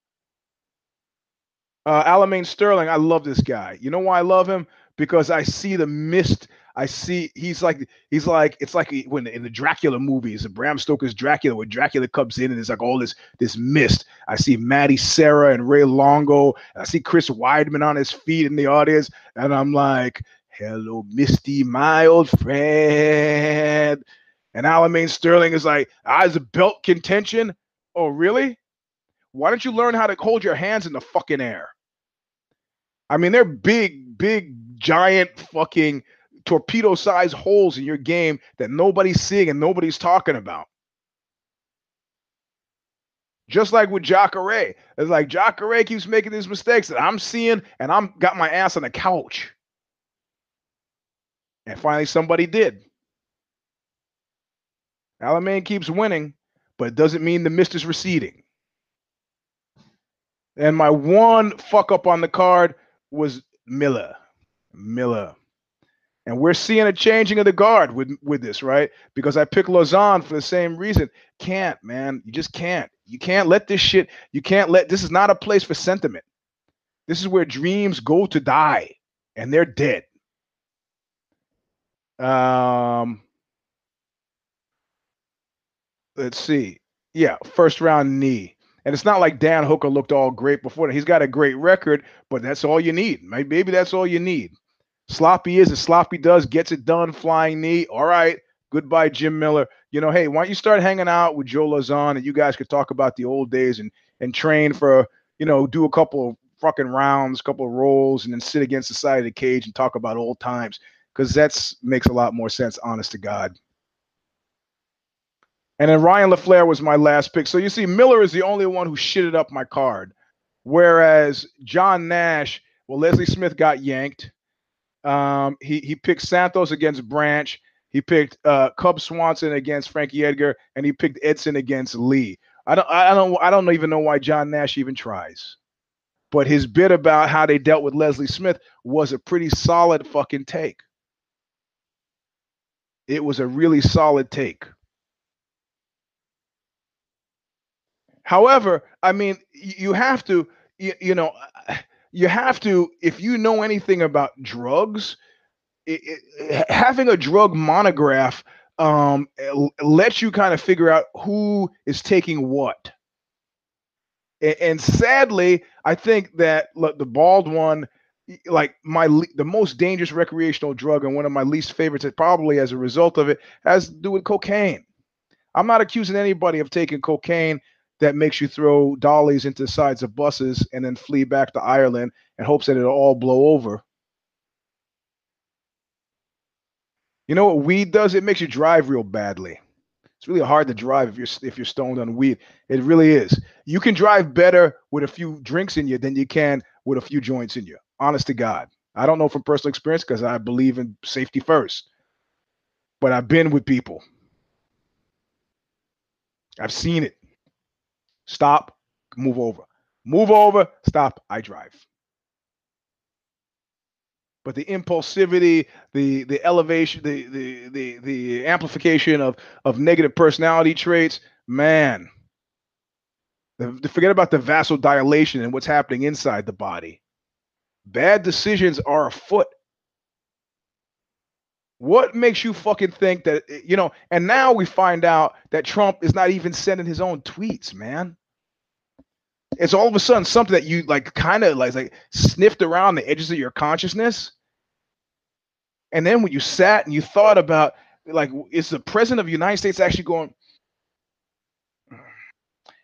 Uh, Aljamain Sterling, I love this guy. You know why I love him? Because I see the mist. I see he's like he's like it's like when in the Dracula movies, the Bram Stoker's Dracula, when Dracula comes in and there's like all this this mist. I see Maddie Serra and Ray Longo. I see Chris Weidman on his feet in the audience, and I'm like, "Hello, Misty, my old friend." And Aljamain Sterling is like, ah, "I was a belt contention." Oh, really? Why don't you learn how to hold your hands in the fucking air? I mean, they're big, big, giant fucking torpedo sized holes in your game that nobody's seeing and nobody's talking about. Just like with Jacare. It's like Jacare keeps making these mistakes that I'm seeing and I'm got my ass on the couch. And finally somebody did. Aljamain keeps winning, but it doesn't mean the mist is receding. And my one fuck up on the card was Miller. Miller. And we're seeing a changing of the guard with with this, right? Because I picked Lauzon for the same reason. Can't, man. You just can't. You can't let this shit. You can't let this is not a place for sentiment. This is where dreams go to die, and they're dead. Um, let's see. Yeah, first round knee. And it's not like Dan Hooker looked all great before that. He's got a great record, but that's all you need. Maybe that's all you need. Sloppy is as sloppy does, gets it done, flying knee. All right. Goodbye, Jim Miller. You know, hey, why don't you start hanging out with Joe Lauzon and you guys could talk about the old days and and train for, you know, do a couple of fucking rounds, couple of rolls, and then sit against the side of the cage and talk about old times. Because that's makes a lot more sense, honest to God. And then Ryan LaFlare was my last pick. So you see, Miller is the only one who shitted up my card. Whereas John Nash, well, Leslie Smith got yanked. Um, he he picked Santos against Branch. He picked uh, Cub Swanson against Frankie Edgar, and he picked Edson against Lee. I don't I don't I don't even know why John Nash even tries. But his bit about how they dealt with Leslie Smith was a pretty solid fucking take. It was a really solid take. However, I mean, you have to, you, you know, you have to, if you know anything about drugs, it, it, having a drug monograph um, lets you kind of figure out who is taking what. And, and sadly, I think that look, the bald one, like my the most dangerous recreational drug and one of my least favorites, probably as a result of it, has to do with cocaine. I'm not accusing anybody of taking cocaine that makes you throw dollies into the sides of buses and then flee back to Ireland and hopes that it'll all blow over. You know what weed does? It makes you drive real badly. It's really hard to drive if you're if you're stoned on weed. It really is. You can drive better with a few drinks in you than you can with a few joints in you. Honest to God. I don't know from personal experience because I believe in safety first. But I've been with people. I've seen it. Stop, move over. Move over, stop, I drive. But the impulsivity, the the elevation, the the the the amplification of of negative personality traits, man. The, forget about the vasodilation and what's happening inside the body. Bad decisions are afoot. What makes you fucking think that you know? And now we find out that Trump is not even sending his own tweets, man it's all of a sudden something that you like kind of like, like sniffed around the edges of your consciousness. And then when you sat and you thought about like is the president of the United States actually going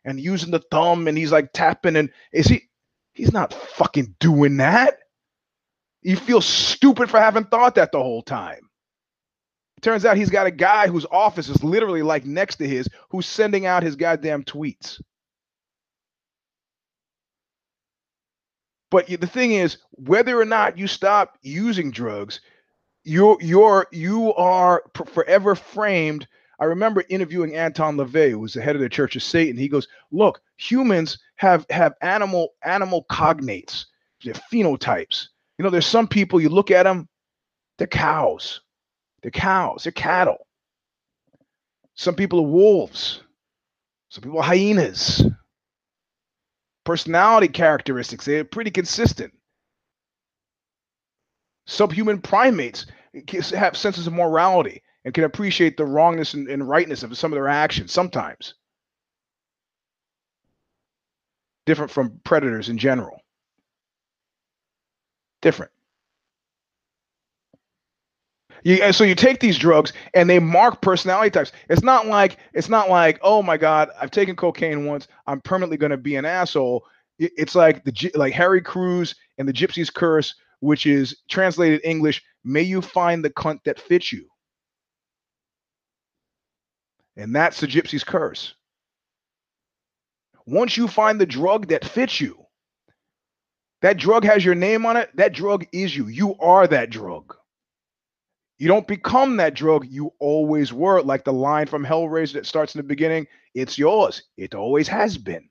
and using the thumb and he's like tapping and is he he's not fucking doing that. You feel stupid for having thought that the whole time. Turns out he's got a guy whose office is literally like next to his who's sending out his goddamn tweets. But the thing is, whether or not you stop using drugs, you're you're you are forever framed. I remember interviewing Anton LaVey, who was the head of the Church of Satan. He goes, "Look, humans have have animal animal cognates, they're phenotypes. You know, there's some people you look at them, they're cows, they're cows, they're cattle. Some people are wolves, some people are hyenas, personality characteristics. They're pretty consistent. Subhuman primates have senses of morality and can appreciate the wrongness and, and rightness of some of their actions sometimes. Different from predators in general. Different. You, so you take these drugs and they mark personality types. It's not like it's not like oh my god, I've taken cocaine once, I'm permanently going to be an asshole. It's like the like Harry Crews and the Gypsy's Curse, which is translated English, may you find the cunt that fits you. And that's the Gypsy's Curse. Once you find the drug that fits you, that drug has your name on it. That drug is you. You are that drug. You don't become that drug. You always were. Like the line from Hellraiser that starts in the beginning it's yours. It always has been.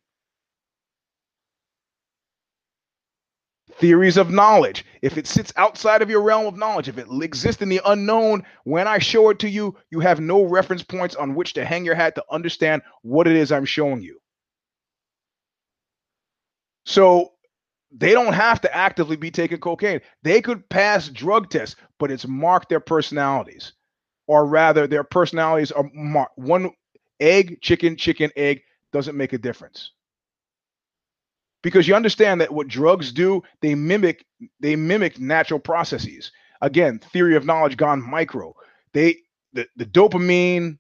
Theories of knowledge. If it sits outside of your realm of knowledge, if it exists in the unknown, when I show it to you, you have no reference points on which to hang your hat to understand what it is I'm showing you. So they don't have to actively be taking cocaine. They could pass drug tests, but it's marked their personalities, or rather, their personalities are marked. One egg, chicken, chicken, egg doesn't make a difference because you understand that what drugs do, they mimic they mimic natural processes. Again, theory of knowledge gone micro. They the, the dopamine,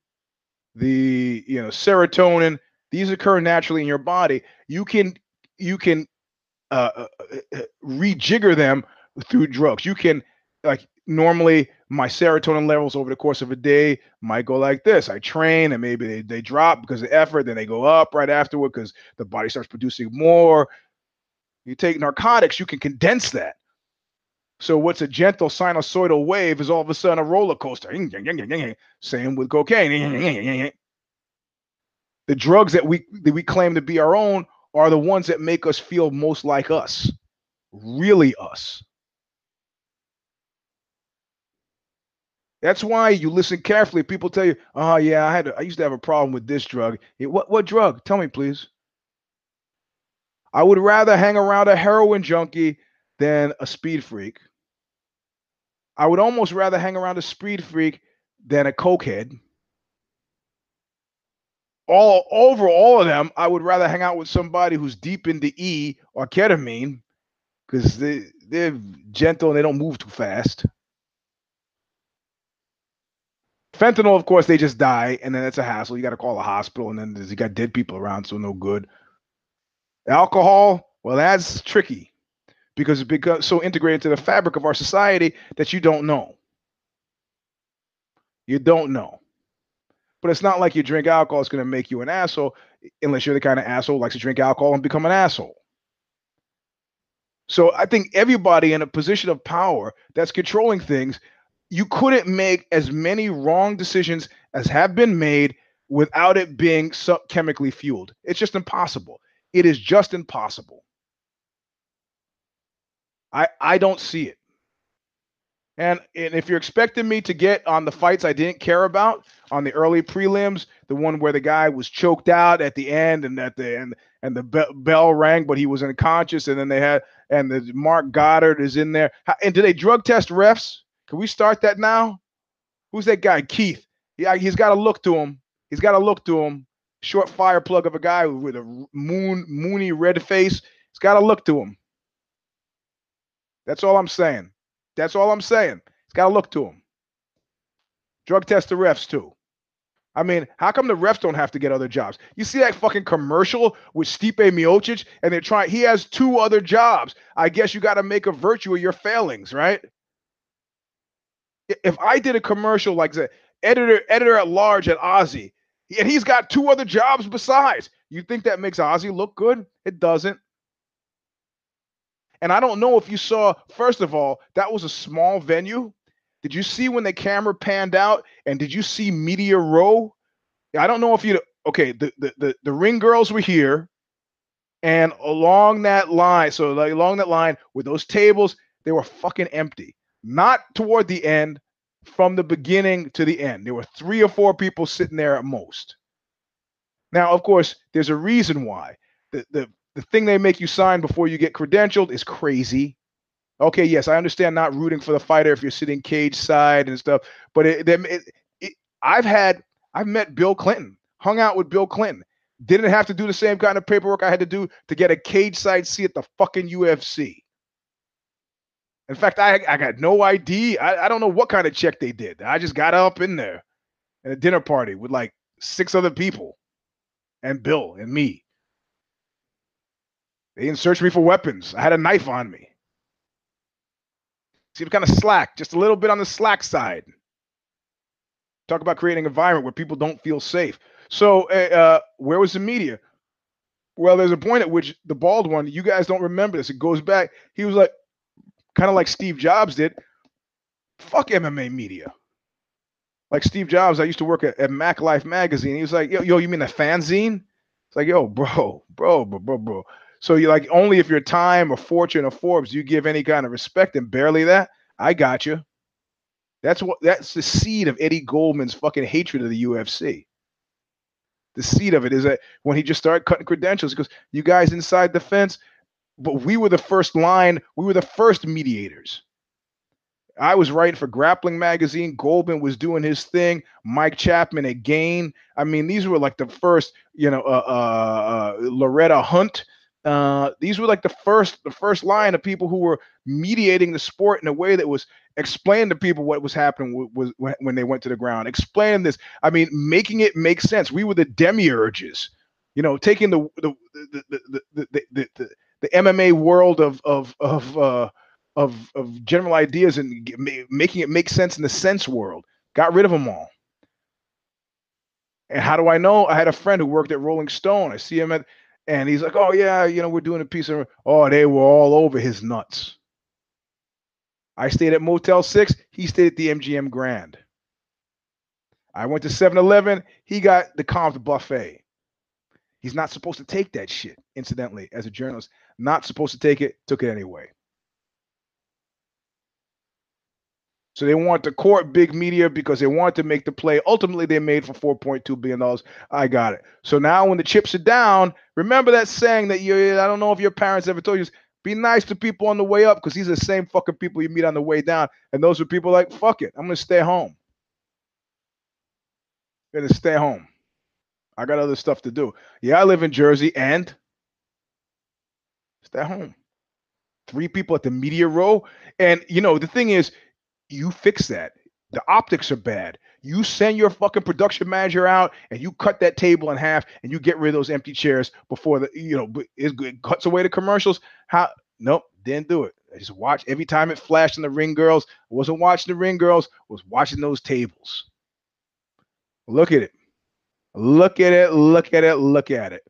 the you know serotonin, these occur naturally in your body. You can you can uh, uh, uh, rejigger them through drugs. You can like normally my serotonin levels over the course of a day might go like this. I train and maybe they, they drop because of effort, then they go up right afterward because the body starts producing more. You take narcotics, you can condense that. So what's a gentle sinusoidal wave is all of a sudden a roller coaster. Same with cocaine. The drugs that we that we claim to be our own are the ones that make us feel most like us, really us. That's why you listen carefully. People tell you, "Oh yeah, I had I used to have a problem with this drug." What what drug? Tell me, please. I would rather hang around a heroin junkie than a speed freak. I would almost rather hang around a speed freak than a cokehead. All over all of them, I would rather hang out with somebody who's deep into E or ketamine because they they're gentle and they don't move too fast. Fentanyl, of course, they just die, and then it's a hassle. You got to call a hospital, and then you got dead people around, so no good. Alcohol, well, that's tricky because it becomes so integrated into the fabric of our society that you don't know. You don't know. But it's not like you drink alcohol, it's going to make you an asshole, unless you're the kind of asshole likes to drink alcohol and become an asshole. So I think everybody in a position of power that's controlling things, you couldn't make as many wrong decisions as have been made without it being chemically fueled. It's just impossible. It is just impossible. I I don't see it. And, and if you're expecting me to get on the fights I didn't care about on the early prelims, the one where the guy was choked out at the end and at the end and the be- bell rang, but he was unconscious, and then they had and the Marc Goddard is in there. And do they drug test refs? Can we start that now? Who's that guy? Keith. Yeah, he's got a look to him. He's got a look to him. Short fire plug of a guy with a moon moony red face. He's got a look to him. That's all I'm saying. That's all I'm saying. It's got to look to him. Drug test the refs too. I mean, how come the refs don't have to get other jobs? You see that fucking commercial with Stipe Miocic, and they're trying. He has two other jobs. I guess you got to make a virtue of your failings, right? If I did a commercial like the editor, editor at large at OZY, and he's got two other jobs besides, you think that makes OZY look good? It doesn't. And I don't know if you saw, first of all, that was a small venue. Did you see when the camera panned out? And did you see Media Row? I don't know if you okay, the, the the the ring girls were here, and along that line, so like along that line with those tables, they were fucking empty. Not toward the end, from the beginning to the end. There were three or four people sitting there at most. Now, of course, there's a reason why. The the the thing they make you sign before you get credentialed is crazy. Okay, yes, I understand not rooting for the fighter if you're sitting cage side and stuff, but it, it, it, I've had I've met Bill Clinton, hung out with Bill Clinton, didn't have to do the same kind of paperwork I had to do to get a cage side seat at the fucking UFC. In fact, I I got no ID. I, I don't know what kind of check they did. I just got up in there at a dinner party with like six other people and Bill and me. They didn't search me for weapons. I had a knife on me. Seemed kind of slack, just a little bit on the slack side. Talk about creating an environment where people don't feel safe. So, uh, uh, where was the media? Well, there's a point at which the bald one, you guys don't remember this. It goes back. He was like, kind of like Steve Jobs did. Fuck MMA media. Like Steve Jobs, I used to work at, at Mac Life magazine. He was like, yo, yo, you mean the fanzine? It's like, yo, bro, bro, bro, bro, bro. So you like only if your time or fortune or Forbes you give any kind of respect and barely that. I got you. That's what that's the seed of Eddie Goldman's fucking hatred of the UFC. The seed of it is that when he just started cutting credentials, because you guys inside the fence, but we were the first line, we were the first mediators. I was writing for Grappling Magazine. Goldman was doing his thing. Mike Chapman again. I mean, these were like the first, you know, uh, uh, uh, Loretta Hunt uh, these were like the first the first line of people who were mediating the sport in a way that was explaining to people what was happening was when they went to the ground. Explaining this. I mean making it make sense. We were the demiurges you know taking the the the the the, the, the, the, the mma world of of of uh of of general ideas and making it make sense in the sense world. Got rid of them all. And how do i know? I had a friend who worked at rolling stone. I see him at and he's like, oh, yeah, you know, we're doing a piece of, oh, they were all over his nuts. I stayed at Motel 6. He stayed at the MGM Grand. I went to 7 Eleven. He got the Compte buffet. He's not supposed to take that shit, incidentally, as a journalist. Not supposed to take it, took it anyway. So they want to court big media because they want to make the play. Ultimately, they made for $4.2 billion. I got it. So now when the chips are down, remember that saying that you I don't know if your parents ever told you be nice to people on the way up because these are the same fucking people you meet on the way down. And those are people like, fuck it, I'm gonna stay home. I'm gonna stay home. I got other stuff to do. Yeah, I live in Jersey and stay home. Three people at the media row. And you know, the thing is, you fix that. The optics are bad. You send your fucking production manager out and you cut that table in half and you get rid of those empty chairs before the you know it, cuts away the commercials. How nope, didn't do it. I just watched every time it flashed in the ring girls. Wasn't watching the ring girls, was watching those tables. Look at it. Look at it. Look at it. Look at it.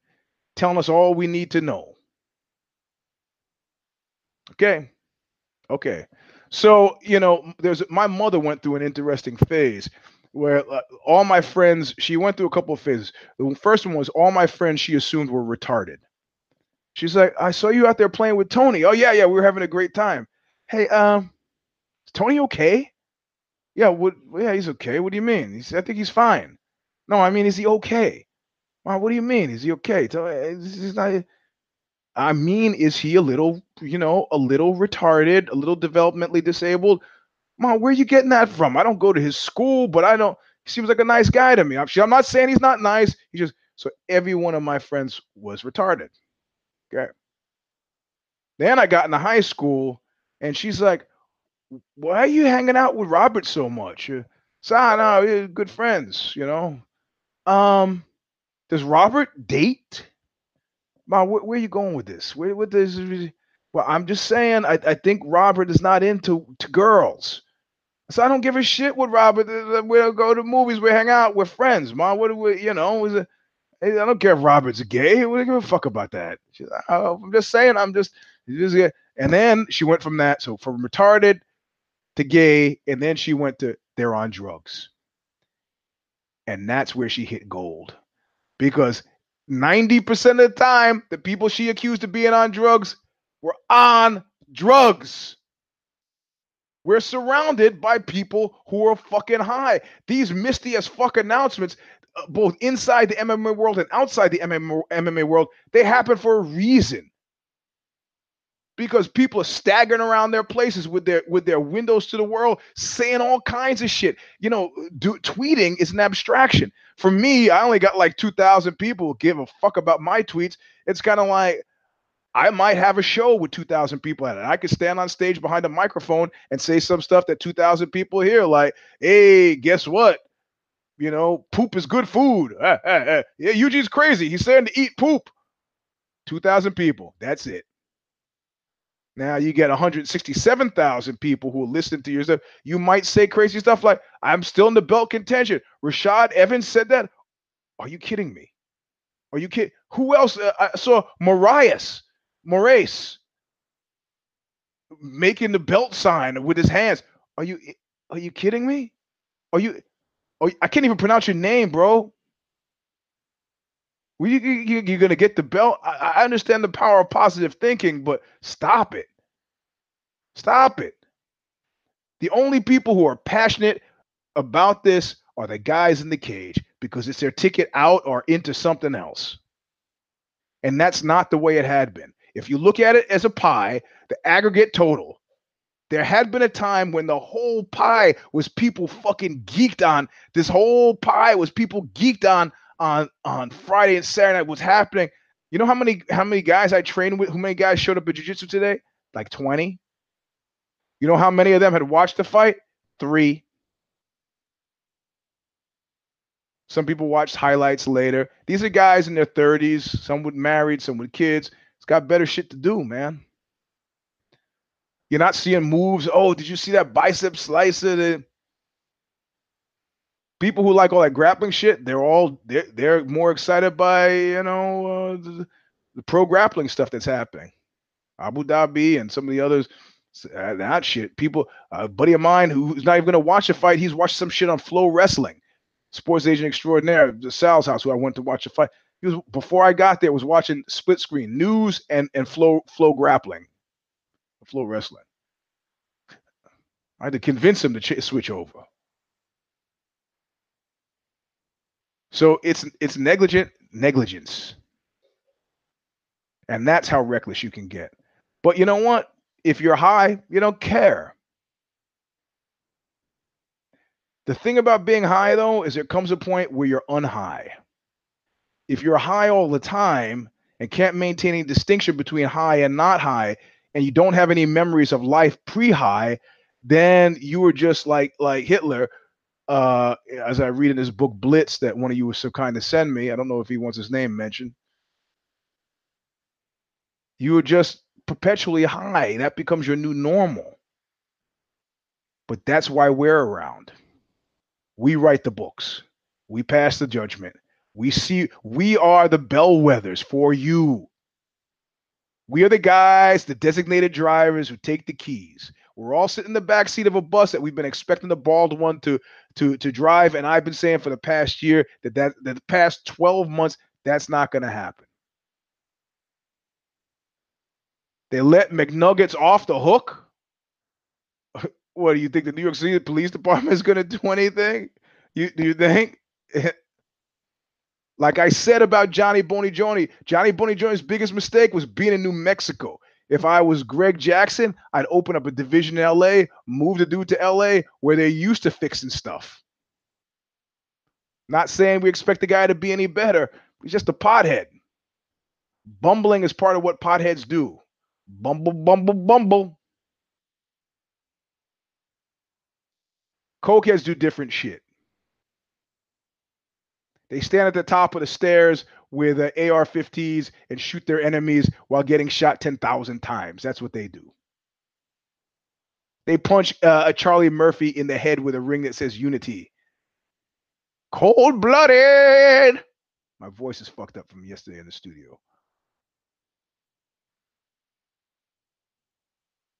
Telling us all we need to know. Okay. Okay. So, you know, there's my mother went through an interesting phase where uh, all my friends, she went through a couple of phases. The first one was all my friends she assumed were retarded. She's like, I saw you out there playing with Tony. Oh, yeah, yeah, we were having a great time. Hey, um, is Tony okay? Yeah, what yeah, he's okay. What do you mean? He said, I think he's fine. No, I mean, is he okay? Well, what do you mean? Is he okay? He's not, I mean, is he a little, you know, a little retarded, a little developmentally disabled? Mom, where are you getting that from? I don't go to his school, but I don't. He seems like a nice guy to me. I'm, I'm not saying he's not nice. He just so every one of my friends was retarded. Okay. Then I got into high school, and she's like, "Why are you hanging out with Robert so much?" So I know we're good friends, you know. Um, does Robert date? Mom, where, where, are you going with this? Where, with this? Well, I'm just saying. I, I think Robert is not into to girls, so I don't give a shit with Robert. Uh, uh, we'll go to movies. We hang out. We're friends, mom. What do we? You know, is it? I don't care if Robert's gay. We don't give a fuck about that. She's, I'm just saying. I'm just, just. And then she went from that. So from retarded to gay, and then she went to they're on drugs. And that's where she hit gold. Because 90% of the time, the people she accused of being on drugs were on drugs. We're surrounded by people who are fucking high. These misty as fuck announcements, uh, both inside the MMA world and outside the MMA, MMA world, they happen for a reason because people are staggering around their places with their with their windows to the world saying all kinds of shit. You know do, tweeting is an abstraction. For me i only got like 2000 people give a fuck about my tweets. It's kind of like i might have a show with 2000 people at it. I could stand on stage behind a microphone and say some stuff that 2000 people hear like hey guess what? You know poop is good food. Yeah eugene's crazy. He's saying to eat poop. 2000 people. That's it now you get 167,000 people who will listen to your stuff. You might say crazy stuff like, I'm still in the belt contention. Rashad Evans said that. Are you kidding me? Are you kidding? Who else? Uh, I saw Marias, Moraes making the belt sign with his hands. Are you are you kidding me? Are you, are you I can't even pronounce your name, bro. Well, you, you, you're going to get the belt. I, I understand the power of positive thinking, but stop it. Stop it. The only people who are passionate about this are the guys in the cage because it's their ticket out or into something else. And that's not the way it had been. If you look at it as a pie, the aggregate total, there had been a time when the whole pie was people fucking geeked on. This whole pie was people geeked on on on Friday and Saturday night. What's happening? You know how many how many guys I trained with? How many guys showed up at jiu-jitsu today? Like 20. You know how many of them had watched the fight? Three. Some people watched highlights later. These are guys in their 30s, some with married, some with kids. It's got better shit to do, man. You're not seeing moves. Oh, did you see that bicep slicer? People who like all that grappling shit, they're all they're, they're more excited by you know uh, the, the, pro grappling stuff that's happening. Abu Dhabi and some of the others, uh, that shit. People, a buddy of mine who's not even gonna watch a fight, he's watching some shit on Flow Wrestling, sports agent extraordinaire, the Sal's house, who I went to watch a fight. He was before I got there was watching split screen news and and flow flow grappling, flow wrestling. I had to convince him to ch- switch over. So it's it's negligent negligence. And that's how reckless you can get. But you know what? If you're high, you don't care. The thing about being high though is there comes a point where you're unhigh. if you're high all the time and can't maintain any distinction between high and not high, and you don't have any memories of life pre-high, then you were just like like Hitler. Uh, as I read in this book Blitz, that one of you was so kind to send me. I don't know if he wants his name mentioned. You are just perpetually high. That becomes your new normal. But that's why we're around. We write the books. We pass the judgment. We see we are the bellwethers for you. We are the guys, the designated drivers who take the keys. We're all sitting in the back seat of a bus that we've been expecting the bald one to to to drive, and I've been saying for the past year that that, that the past 12 months that's not going to happen. They let McNuggets off the hook. what do you think the New York City Police Department is going to do anything? You do you think? like I said about Johnny Boney Joni, Johnny Boney Joni's biggest mistake was being in New Mexico. If I was Greg Jackson, I'd open up a division in LA, move the dude to LA where they're used to fixing stuff. Not saying we expect the guy to be any better. He's just a pothead. Bumbling is part of what potheads do. Bumble, bumble, bumble. Cokeheads do different shit. They stand at the top of the stairs with uh, AR-15s and shoot their enemies while getting shot 10,000 times. That's what they do. They punch uh, a Charlie Murphy in the head with a ring that says Unity. Cold blooded. My voice is fucked up from yesterday in the studio.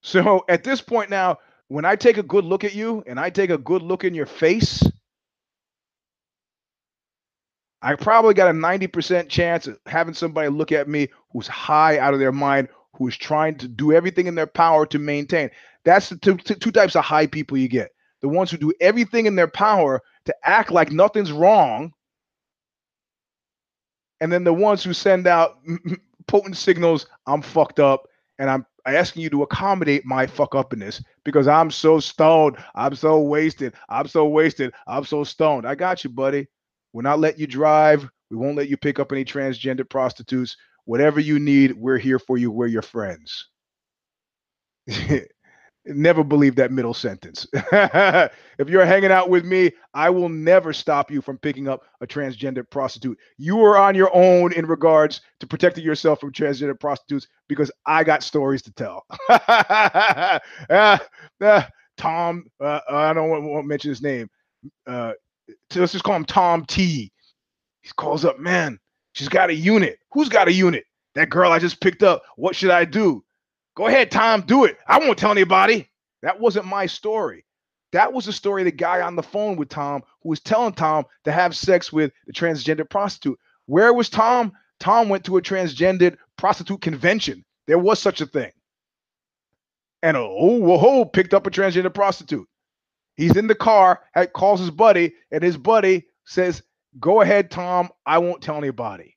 So at this point now, when I take a good look at you and I take a good look in your face, I probably got a 90% chance of having somebody look at me who's high out of their mind, who is trying to do everything in their power to maintain. That's the two, two types of high people you get the ones who do everything in their power to act like nothing's wrong, and then the ones who send out potent signals I'm fucked up and I'm asking you to accommodate my fuck uppiness because I'm so stoned. I'm so wasted. I'm so wasted. I'm so stoned. I got you, buddy. We're not let you drive. We won't let you pick up any transgender prostitutes. Whatever you need, we're here for you. We're your friends. never believe that middle sentence. if you're hanging out with me, I will never stop you from picking up a transgender prostitute. You are on your own in regards to protecting yourself from transgender prostitutes because I got stories to tell. uh, uh, Tom, uh, I don't want, to mention his name. Let's just call him Tom T. He calls up, man, she's got a unit. Who's got a unit? That girl I just picked up. What should I do? Go ahead, Tom, do it. I won't tell anybody. That wasn't my story. That was the story of the guy on the phone with Tom who was telling Tom to have sex with the transgender prostitute. Where was Tom? Tom went to a transgendered prostitute convention. There was such a thing. And oh, whoa, picked up a transgender prostitute. He's in the car, calls his buddy, and his buddy says, Go ahead, Tom. I won't tell anybody.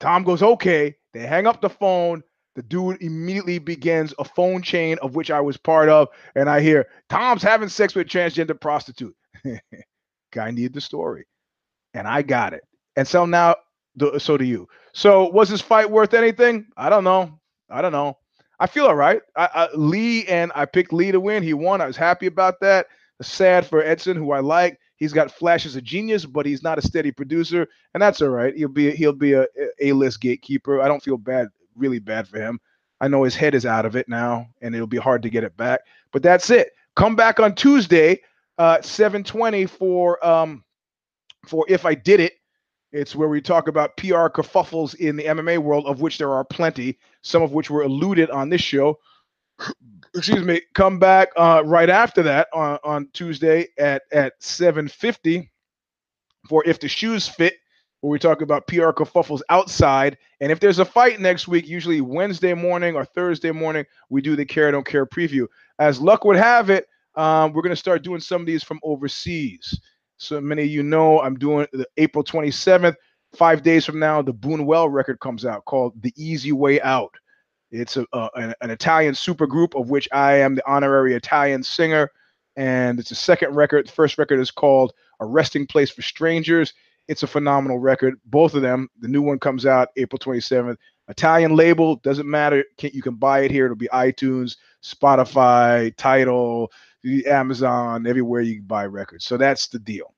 Tom goes, Okay. They hang up the phone. The dude immediately begins a phone chain of which I was part of, and I hear Tom's having sex with a transgender prostitute. Guy needed the story, and I got it. And so now, so do you. So was this fight worth anything? I don't know. I don't know. I feel all right. I, I, Lee and I picked Lee to win. He won. I was happy about that. Sad for Edson, who I like. He's got flashes of genius, but he's not a steady producer, and that's all right. He'll be he'll be a a list gatekeeper. I don't feel bad, really bad for him. I know his head is out of it now, and it'll be hard to get it back. But that's it. Come back on Tuesday, uh, 720 for um for if I did it. It's where we talk about PR kerfuffles in the MMA world, of which there are plenty, some of which were alluded on this show. Excuse me. Come back uh, right after that on, on Tuesday at at 7:50 for if the shoes fit, where we talk about PR kerfuffles outside. And if there's a fight next week, usually Wednesday morning or Thursday morning, we do the care don't care preview. As luck would have it, um, we're going to start doing some of these from overseas. So many of you know I'm doing the April 27th, five days from now, the Buñuel record comes out called The Easy Way Out. It's a, an, an Italian supergroup of which I am the honorary Italian singer. And it's a second record. The first record is called A Resting Place for Strangers. It's a phenomenal record. Both of them. The new one comes out April 27th. Italian label doesn't matter. you can buy it here. It'll be iTunes, Spotify, Tidal, Amazon, everywhere you buy records. So that's the deal.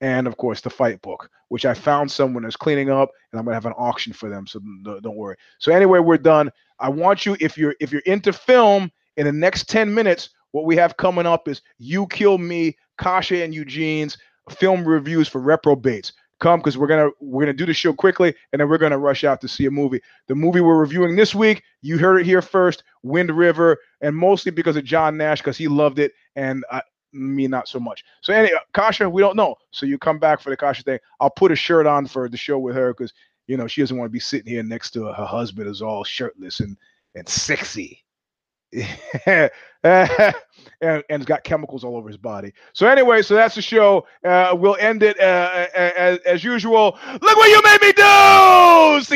And of course, the fight book, which I found someone is cleaning up, and I'm gonna have an auction for them. So don't worry. So anyway, we're done. I want you, if you're if you're into film, in the next 10 minutes, what we have coming up is You Kill Me, Kasha and Eugene's film reviews for reprobates come because we're gonna we're gonna do the show quickly and then we're gonna rush out to see a movie. The movie we're reviewing this week, you heard it here first, Wind River, and mostly because of John Nash because he loved it and I, me not so much. So anyway, uh, Kasha, we don't know. So you come back for the Kasha thing. I'll put a shirt on for the show with her because you know she doesn't want to be sitting here next to her husband is all shirtless and and sexy. and, and it's got chemicals all over his body. So anyway, so that's the show. Uh, we'll end it uh, as, as usual. Look what you made me do! See